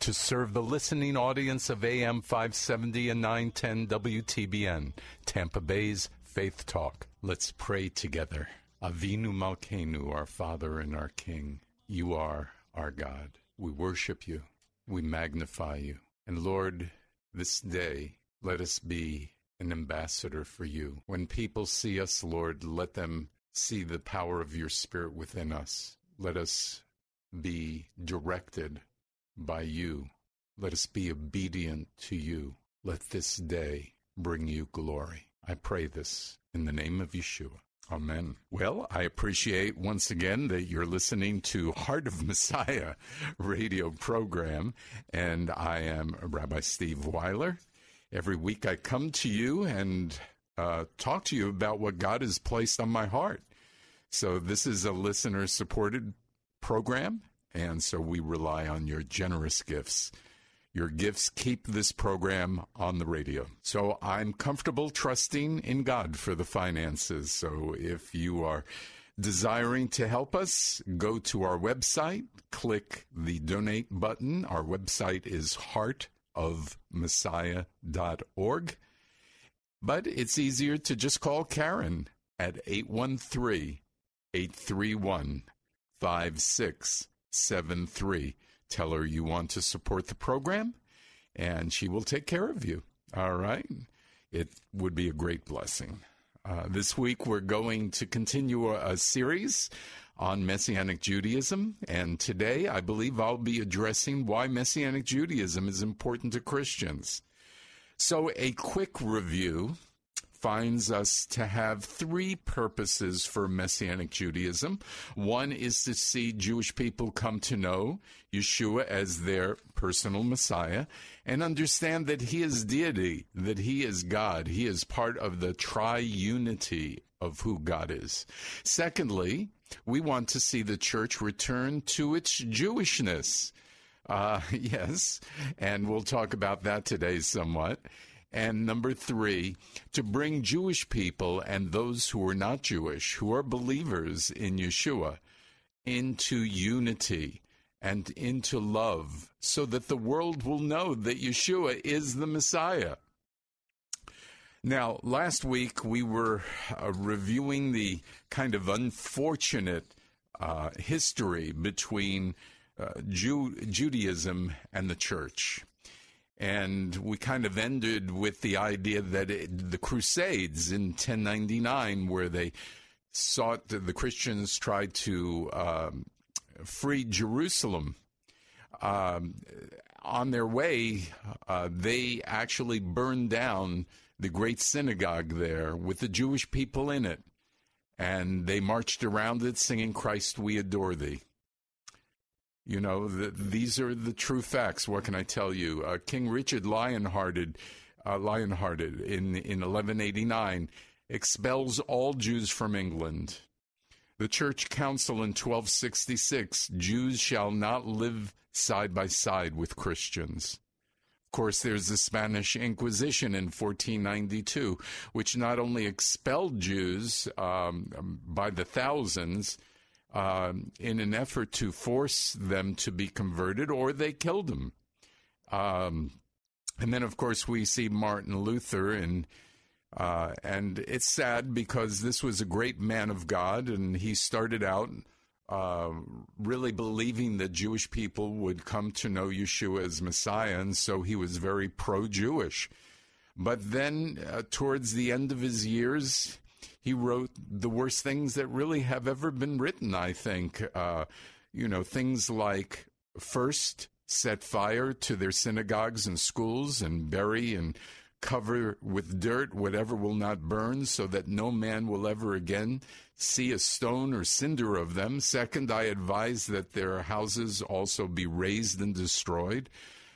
to serve the listening audience of AM 570 and 910 WTBN, Tampa Bay's Faith Talk. Let's pray together. Avinu Malkeinu, our Father and our King, you are our God. We worship you. We magnify you. And Lord, this day, let us be an ambassador for you. When people see us, Lord, let them see the power of your Spirit within us. Let us be directed by you. Let us be obedient to you. Let this day bring you glory. I pray this in the name of Yeshua. Amen. Well, I appreciate once again that you're listening to Heart of Messiah radio program, and I am Rabbi Steve Weiler. Every week I come to you and uh, talk to you about what God has placed on my heart. So this is a listener supported program, and so we rely on your generous gifts. Your gifts keep this program on the radio. So I'm comfortable trusting in God for the finances. So if you are desiring to help us, go to our website, click the donate button. Our website is heartofmessiah.org. But it's easier to just call Karen at 813 831 5673. Tell her you want to support the program, and she will take care of you. All right? It would be a great blessing. Uh, this week, we're going to continue a, a series on Messianic Judaism, and today I believe I'll be addressing why Messianic Judaism is important to Christians. So, a quick review finds us to have three purposes for Messianic Judaism. One is to see Jewish people come to know Yeshua as their personal Messiah and understand that he is deity, that he is God. He is part of the triunity of who God is. Secondly, we want to see the church return to its Jewishness. Uh, yes, and we'll talk about that today somewhat. And number three, to bring Jewish people and those who are not Jewish, who are believers in Yeshua, into unity and into love so that the world will know that Yeshua is the Messiah. Now, last week we were uh, reviewing the kind of unfortunate uh, history between uh, Judaism and the church. And we kind of ended with the idea that it, the Crusades in 1099, where they sought, the Christians tried to um, free Jerusalem. Um, on their way, uh, they actually burned down the great synagogue there with the Jewish people in it. And they marched around it singing, Christ, we adore thee. You know, the, these are the true facts. What can I tell you? Uh, King Richard Lionhearted, uh, Lionhearted in, in 1189 expels all Jews from England. The Church Council in 1266 Jews shall not live side by side with Christians. Of course, there's the Spanish Inquisition in 1492, which not only expelled Jews um, by the thousands um, in an effort to force them to be converted, or they killed them. Um, and then, of course, we see Martin Luther, and uh, and it's sad because this was a great man of God, and he started out uh, really believing that Jewish people would come to know Yeshua as Messiah, and so he was very pro-Jewish. But then, uh, towards the end of his years, he wrote the worst things that really have ever been written. I think, uh, you know, things like first set fire to their synagogues and schools and bury and cover with dirt whatever will not burn so that no man will ever again see a stone or cinder of them. Second, I advise that their houses also be razed and destroyed.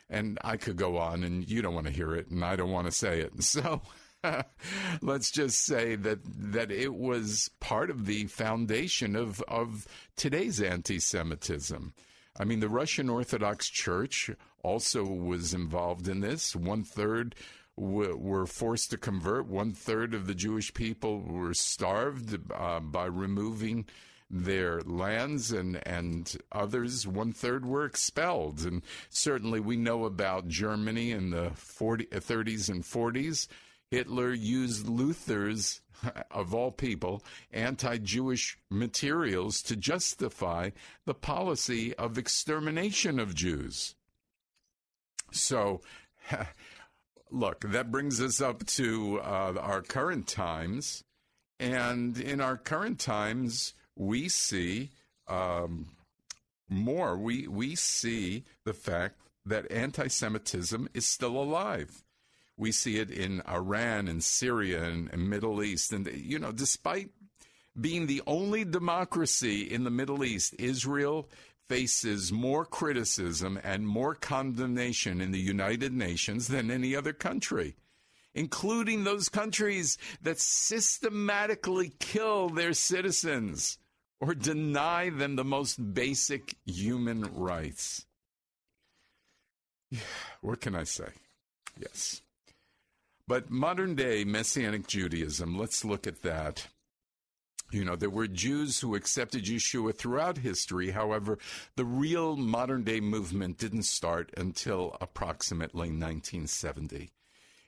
And I could go on, and you don't want to hear it, and I don't want to say it. So let's just say that that it was part of the foundation of of today's anti-Semitism. I mean, the Russian Orthodox Church also was involved in this. One third were forced to convert. One third of the Jewish people were starved uh, by removing their lands, and and others, one third, were expelled. And certainly, we know about Germany in the 40, 30s and 40s. Hitler used Luther's, of all people, anti Jewish materials to justify the policy of extermination of Jews. So, look, that brings us up to uh, our current times. And in our current times, we see um, more. We, we see the fact that anti Semitism is still alive. We see it in Iran and Syria and, and Middle East. And, you know, despite being the only democracy in the Middle East, Israel faces more criticism and more condemnation in the United Nations than any other country, including those countries that systematically kill their citizens or deny them the most basic human rights. What can I say? Yes. But modern day Messianic Judaism, let's look at that. You know, there were Jews who accepted Yeshua throughout history. However, the real modern day movement didn't start until approximately 1970.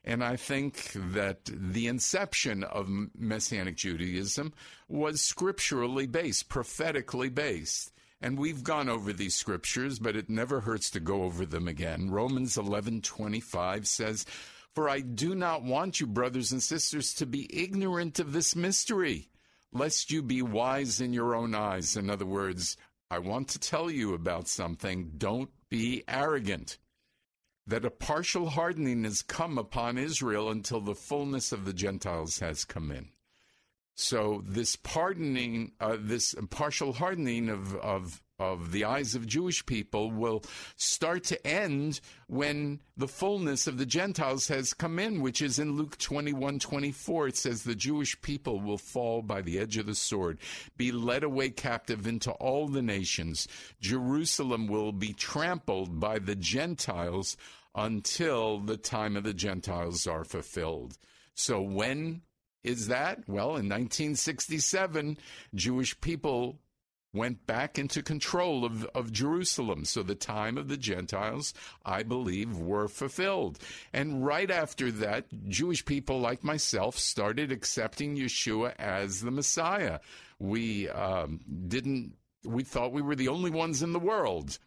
And I think that the inception of Messianic Judaism was scripturally based, prophetically based. And we've gone over these scriptures, but it never hurts to go over them again. Romans 11:25 says, "For I do not want you brothers and sisters to be ignorant of this mystery." lest you be wise in your own eyes. In other words, I want to tell you about something. Don't be arrogant. That a partial hardening has come upon Israel until the fullness of the Gentiles has come in. So this pardoning, uh, this partial hardening of, of of the eyes of Jewish people will start to end when the fullness of the Gentiles has come in, which is in Luke 21 24. It says, The Jewish people will fall by the edge of the sword, be led away captive into all the nations. Jerusalem will be trampled by the Gentiles until the time of the Gentiles are fulfilled. So when is that? Well, in 1967, Jewish people went back into control of, of Jerusalem. So the time of the Gentiles, I believe, were fulfilled. And right after that, Jewish people like myself started accepting Yeshua as the Messiah. We um, didn't, we thought we were the only ones in the world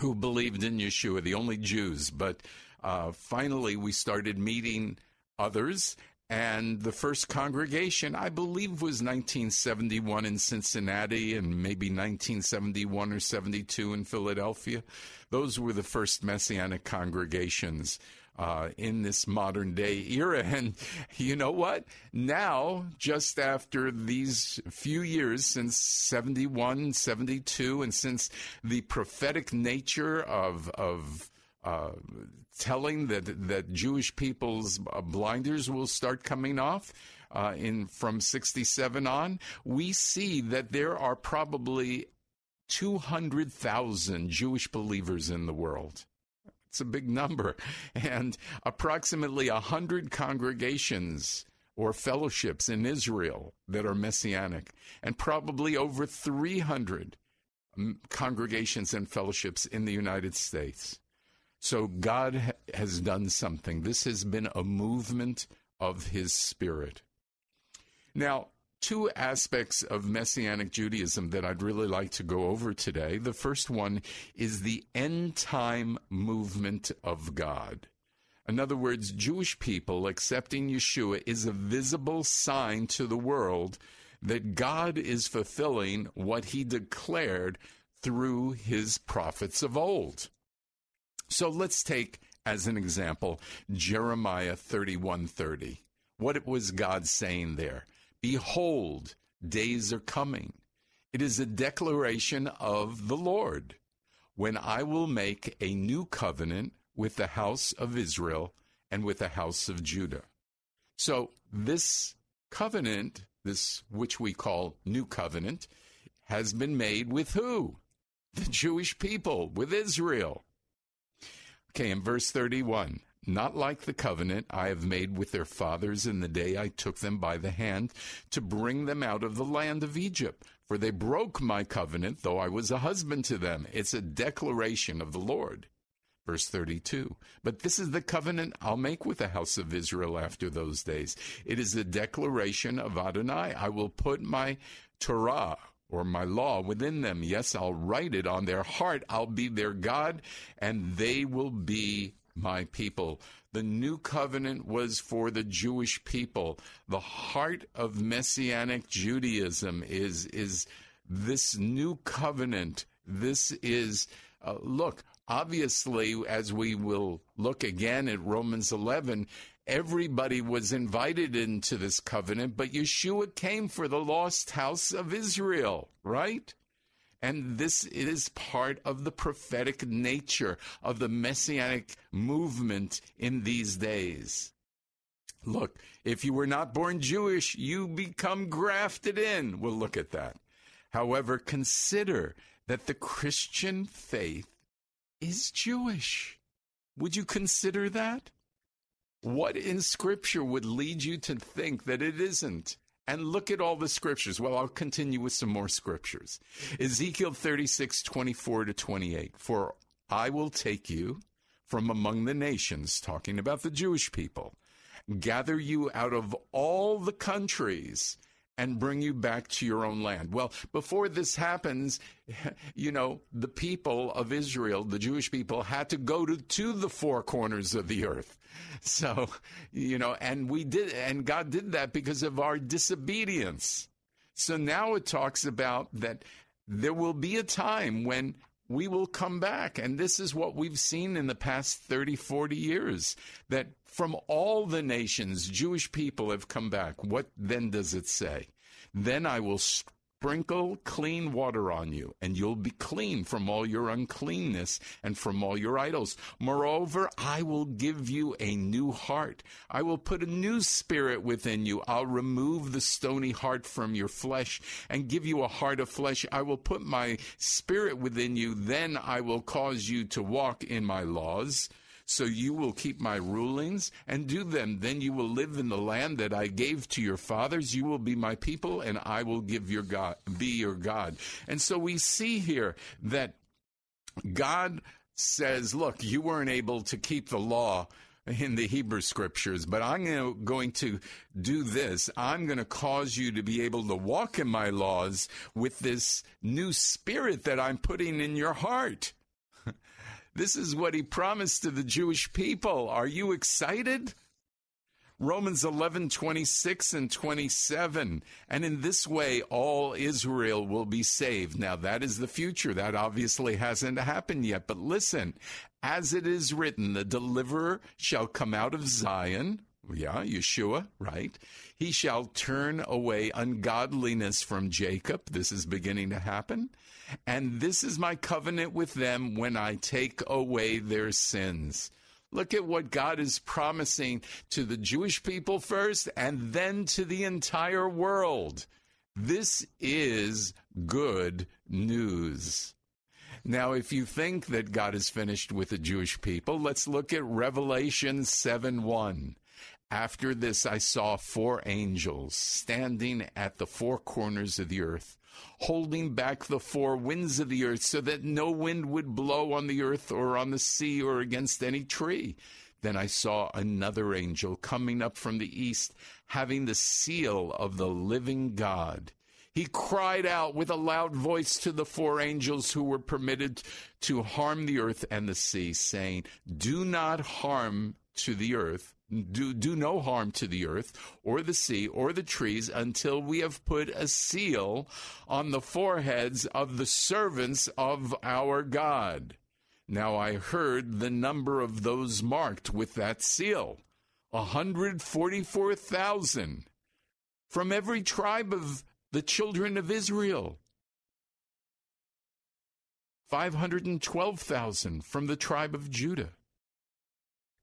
who believed in Yeshua, the only Jews. But uh, finally, we started meeting others and the first congregation, I believe, was 1971 in Cincinnati and maybe 1971 or 72 in Philadelphia. Those were the first Messianic congregations. Uh, in this modern day era. And you know what? Now, just after these few years since 71, 72, and since the prophetic nature of, of uh, telling that that Jewish people's uh, blinders will start coming off uh, in from 67 on, we see that there are probably 200,000 Jewish believers in the world. It's a big number. And approximately 100 congregations or fellowships in Israel that are messianic, and probably over 300 congregations and fellowships in the United States. So God ha- has done something. This has been a movement of his spirit. Now, two aspects of Messianic Judaism that I'd really like to go over today. The first one is the end time movement of God. In other words, Jewish people accepting Yeshua is a visible sign to the world that God is fulfilling what he declared through his prophets of old. So let's take as an example Jeremiah 31:30. What was God saying there? Behold, days are coming. It is a declaration of the Lord when I will make a new covenant with the house of Israel and with the house of Judah. So, this covenant, this which we call new covenant, has been made with who? The Jewish people, with Israel. Okay, in verse 31, not like the covenant I have made with their fathers in the day I took them by the hand to bring them out of the land of Egypt. For they broke my covenant, though I was a husband to them. It's a declaration of the Lord. Verse 32. But this is the covenant I'll make with the house of Israel after those days. It is a declaration of Adonai. I will put my Torah or my law within them. Yes, I'll write it on their heart. I'll be their God, and they will be my people. The new covenant was for the Jewish people. The heart of messianic Judaism is is this new covenant. This is uh, look, obviously as we will look again at Romans 11, everybody was invited into this covenant, but Yeshua came for the lost house of Israel, right? And this is part of the prophetic nature of the messianic movement in these days. Look, if you were not born Jewish, you become grafted in. We'll look at that. However, consider that the Christian faith is Jewish. Would you consider that? What in Scripture would lead you to think that it isn't? and look at all the scriptures. Well, I'll continue with some more scriptures. Ezekiel 36, 24 to 28. For I will take you from among the nations, talking about the Jewish people, gather you out of all the countries and bring you back to your own land. Well, before this happens, you know, the people of Israel, the Jewish people, had to go to, to the four corners of the earth. So, you know, and we did, and God did that because of our disobedience. So now it talks about that there will be a time when we will come back. And this is what we've seen in the past 30, 40 years that from all the nations, Jewish people have come back. What then does it say? Then I will sprinkle clean water on you, and you'll be clean from all your uncleanness and from all your idols. Moreover, I will give you a new heart. I will put a new spirit within you. I'll remove the stony heart from your flesh and give you a heart of flesh. I will put my spirit within you. Then I will cause you to walk in my laws so you will keep my rulings and do them. Then you will live in the land that I gave to your fathers. You will be my people, and I will give your God, be your God. And so we see here that God says, Look, you weren't able to keep the law in the Hebrew scriptures, but I'm going to do this. I'm going to cause you to be able to walk in my laws with this new spirit that I'm putting in your heart. This is what he promised to the Jewish people. Are you excited? Romans 11, 26 and 27. And in this way, all Israel will be saved. Now, that is the future. That obviously hasn't happened yet. But listen, as it is written, the deliverer shall come out of Zion. Yeah, Yeshua, right? He shall turn away ungodliness from Jacob. This is beginning to happen. And this is my covenant with them when I take away their sins. Look at what God is promising to the Jewish people first and then to the entire world. This is good news. Now, if you think that God is finished with the Jewish people, let's look at Revelation 7 1. After this, I saw four angels standing at the four corners of the earth, holding back the four winds of the earth so that no wind would blow on the earth or on the sea or against any tree. Then I saw another angel coming up from the east, having the seal of the living God. He cried out with a loud voice to the four angels who were permitted to harm the earth and the sea, saying, Do not harm to the earth, do, do no harm to the earth or the sea or the trees until we have put a seal on the foreheads of the servants of our God. Now I heard the number of those marked with that seal a 144,000 from every tribe of the children of Israel. 512,000 from the tribe of Judah.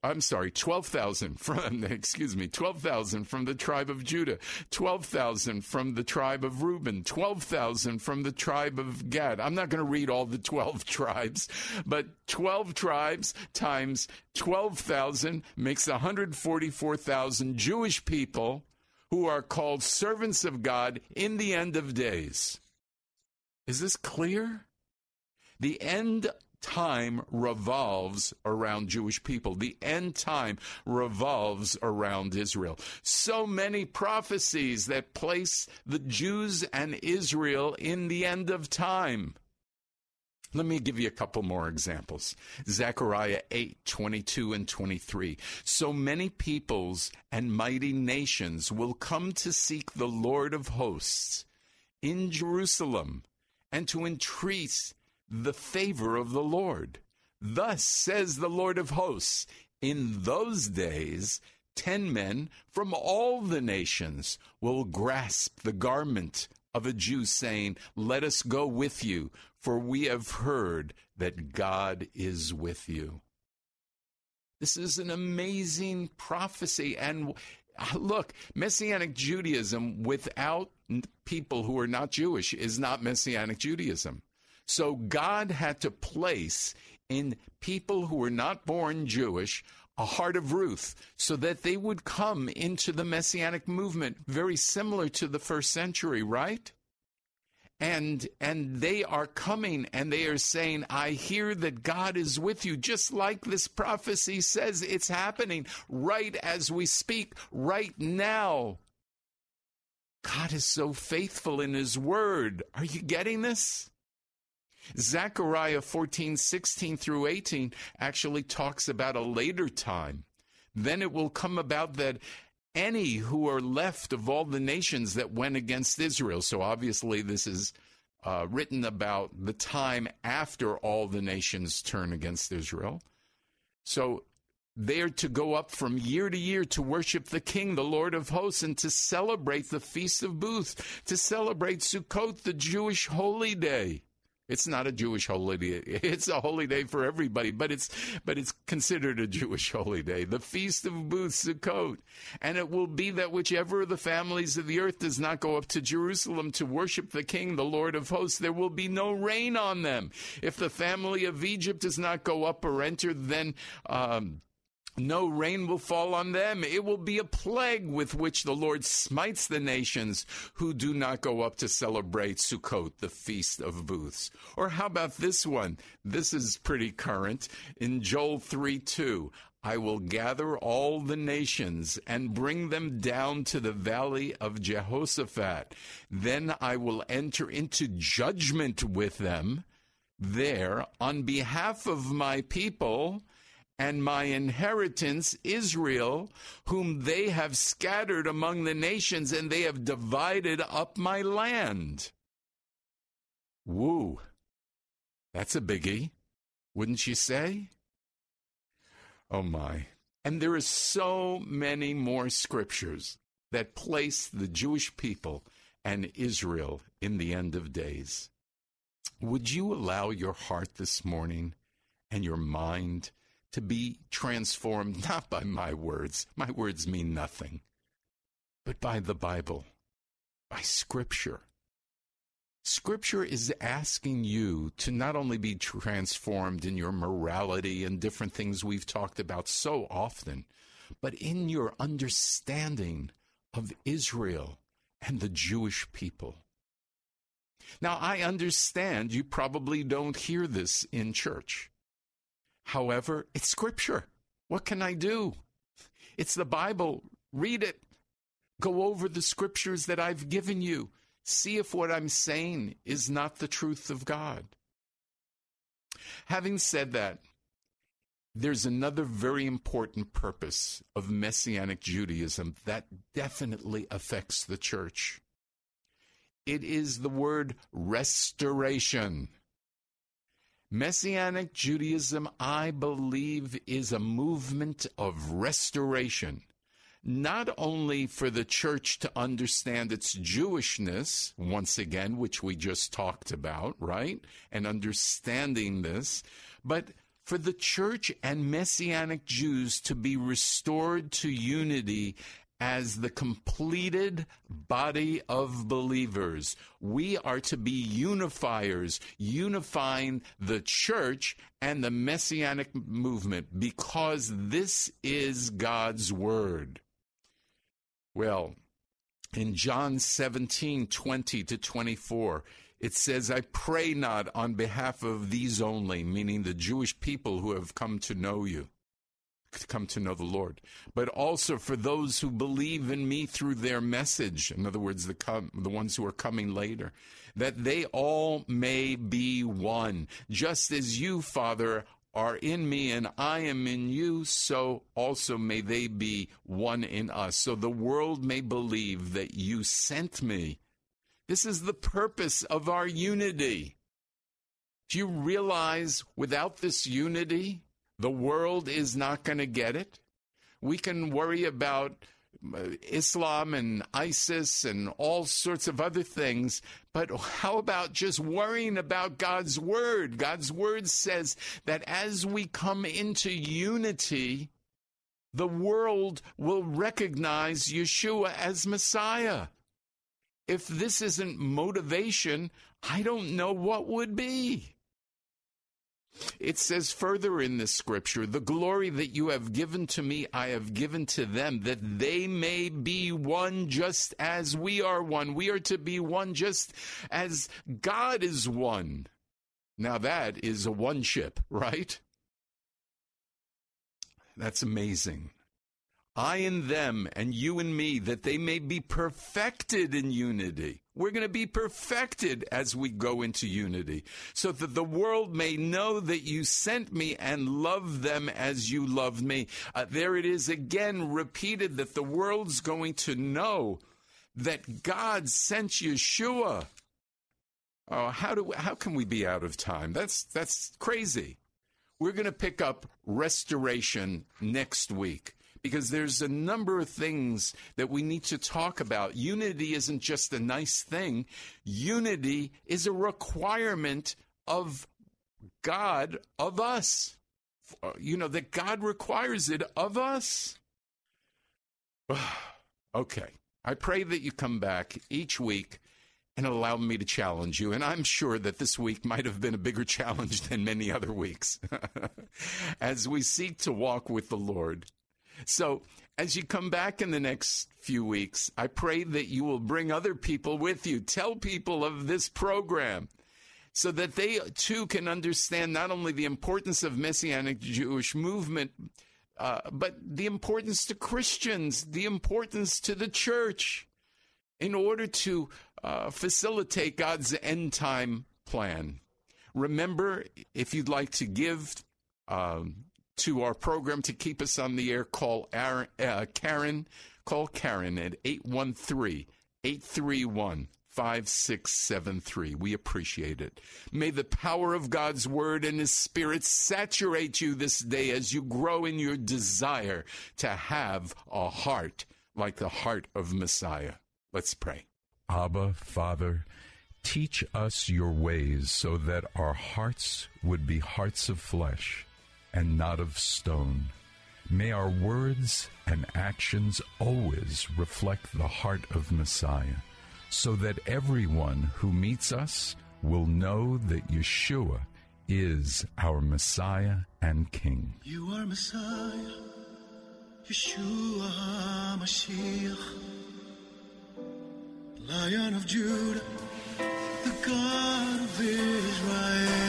I'm sorry, 12,000 from, excuse me, 12,000 from the tribe of Judah, 12,000 from the tribe of Reuben, 12,000 from the tribe of Gad. I'm not going to read all the 12 tribes, but 12 tribes times 12,000 makes 144,000 Jewish people who are called servants of God in the end of days. Is this clear? The end time revolves around Jewish people. The end time revolves around Israel. So many prophecies that place the Jews and Israel in the end of time. Let me give you a couple more examples. Zechariah 8, 22 and 23. So many peoples and mighty nations will come to seek the Lord of hosts in Jerusalem and to entreat the favor of the Lord. Thus says the Lord of hosts, in those days, ten men from all the nations will grasp the garment of a Jew, saying, Let us go with you, for we have heard that God is with you. This is an amazing prophecy. And look, Messianic Judaism without people who are not Jewish is not Messianic Judaism. So God had to place in people who were not born Jewish a heart of Ruth so that they would come into the Messianic movement, very similar to the first century, right? and and they are coming and they are saying i hear that god is with you just like this prophecy says it's happening right as we speak right now. God is so faithful in his word. Are you getting this zechariah 14 16 through 18 actually talks about a later time then it will come about that any who are left of all the nations that went against Israel. So obviously, this is uh, written about the time after all the nations turn against Israel. So they're to go up from year to year to worship the King, the Lord of hosts, and to celebrate the Feast of Booths, to celebrate Sukkot, the Jewish holy day. It's not a Jewish holy day. It's a holy day for everybody, but it's but it's considered a Jewish holy day. The feast of booths, Sukkot, and it will be that whichever of the families of the earth does not go up to Jerusalem to worship the King, the Lord of hosts, there will be no rain on them. If the family of Egypt does not go up or enter, then. Um, no rain will fall on them. It will be a plague with which the Lord smites the nations who do not go up to celebrate Sukkot, the Feast of Booths. Or how about this one? This is pretty current. In Joel 3 2, I will gather all the nations and bring them down to the valley of Jehoshaphat. Then I will enter into judgment with them there on behalf of my people and my inheritance, Israel, whom they have scattered among the nations, and they have divided up my land. Woo. That's a biggie, wouldn't you say? Oh my. And there are so many more scriptures that place the Jewish people and Israel in the end of days. Would you allow your heart this morning and your mind to be transformed not by my words, my words mean nothing, but by the Bible, by Scripture. Scripture is asking you to not only be transformed in your morality and different things we've talked about so often, but in your understanding of Israel and the Jewish people. Now, I understand you probably don't hear this in church. However, it's Scripture. What can I do? It's the Bible. Read it. Go over the Scriptures that I've given you. See if what I'm saying is not the truth of God. Having said that, there's another very important purpose of Messianic Judaism that definitely affects the church. It is the word restoration. Messianic Judaism, I believe, is a movement of restoration, not only for the church to understand its Jewishness, once again, which we just talked about, right? And understanding this, but for the church and Messianic Jews to be restored to unity as the completed body of believers. We are to be unifiers, unifying the church and the messianic movement because this is God's word. Well, in John 17, 20 to 24, it says, I pray not on behalf of these only, meaning the Jewish people who have come to know you, come to know the Lord, but also for those who believe in me through their message. In other words, the, com- the ones who are coming later, that they all may be one, just as you, Father, are in me and I am in you, so also may they be one in us. So the world may believe that you sent me this is the purpose of our unity. Do you realize without this unity, the world is not going to get it? We can worry about uh, Islam and ISIS and all sorts of other things, but how about just worrying about God's Word? God's Word says that as we come into unity, the world will recognize Yeshua as Messiah if this isn't motivation, I don't know what would be. It says further in this scripture, the glory that you have given to me, I have given to them, that they may be one just as we are one. We are to be one just as God is one. Now that is a one ship, right? That's amazing. I in them and you in me, that they may be perfected in unity. We're going to be perfected as we go into unity, so that the world may know that you sent me and love them as you loved me. Uh, there it is again repeated that the world's going to know that God sent Yeshua. Oh, how do how can we be out of time? That's that's crazy. We're going to pick up restoration next week because there's a number of things that we need to talk about. Unity isn't just a nice thing, unity is a requirement of God, of us. Uh, you know, that God requires it of us. okay. I pray that you come back each week and allow me to challenge you. And I'm sure that this week might have been a bigger challenge than many other weeks as we seek to walk with the Lord. So, as you come back in the next few weeks, I pray that you will bring other people with you. Tell people of this program so that they too can understand not only the importance of Messianic Jewish movement, uh, but the importance to Christians, the importance to the church in order to uh, facilitate God's end time plan. Remember, if you'd like to give, um, to our program to keep us on the air, call Aaron, uh, Karen. Call Karen at 813 831 5673. We appreciate it. May the power of God's word and his spirit saturate you this day as you grow in your desire to have a heart like the heart of Messiah. Let's pray. Abba, Father, teach us your ways so that our hearts would be hearts of flesh and not of stone. May our words and actions always reflect the heart of Messiah. so that everyone who meets us will know that Yeshua is our Messiah and King. You are Messiah, Yeshua HaMashiach, Lion of Judah, the God of Israel.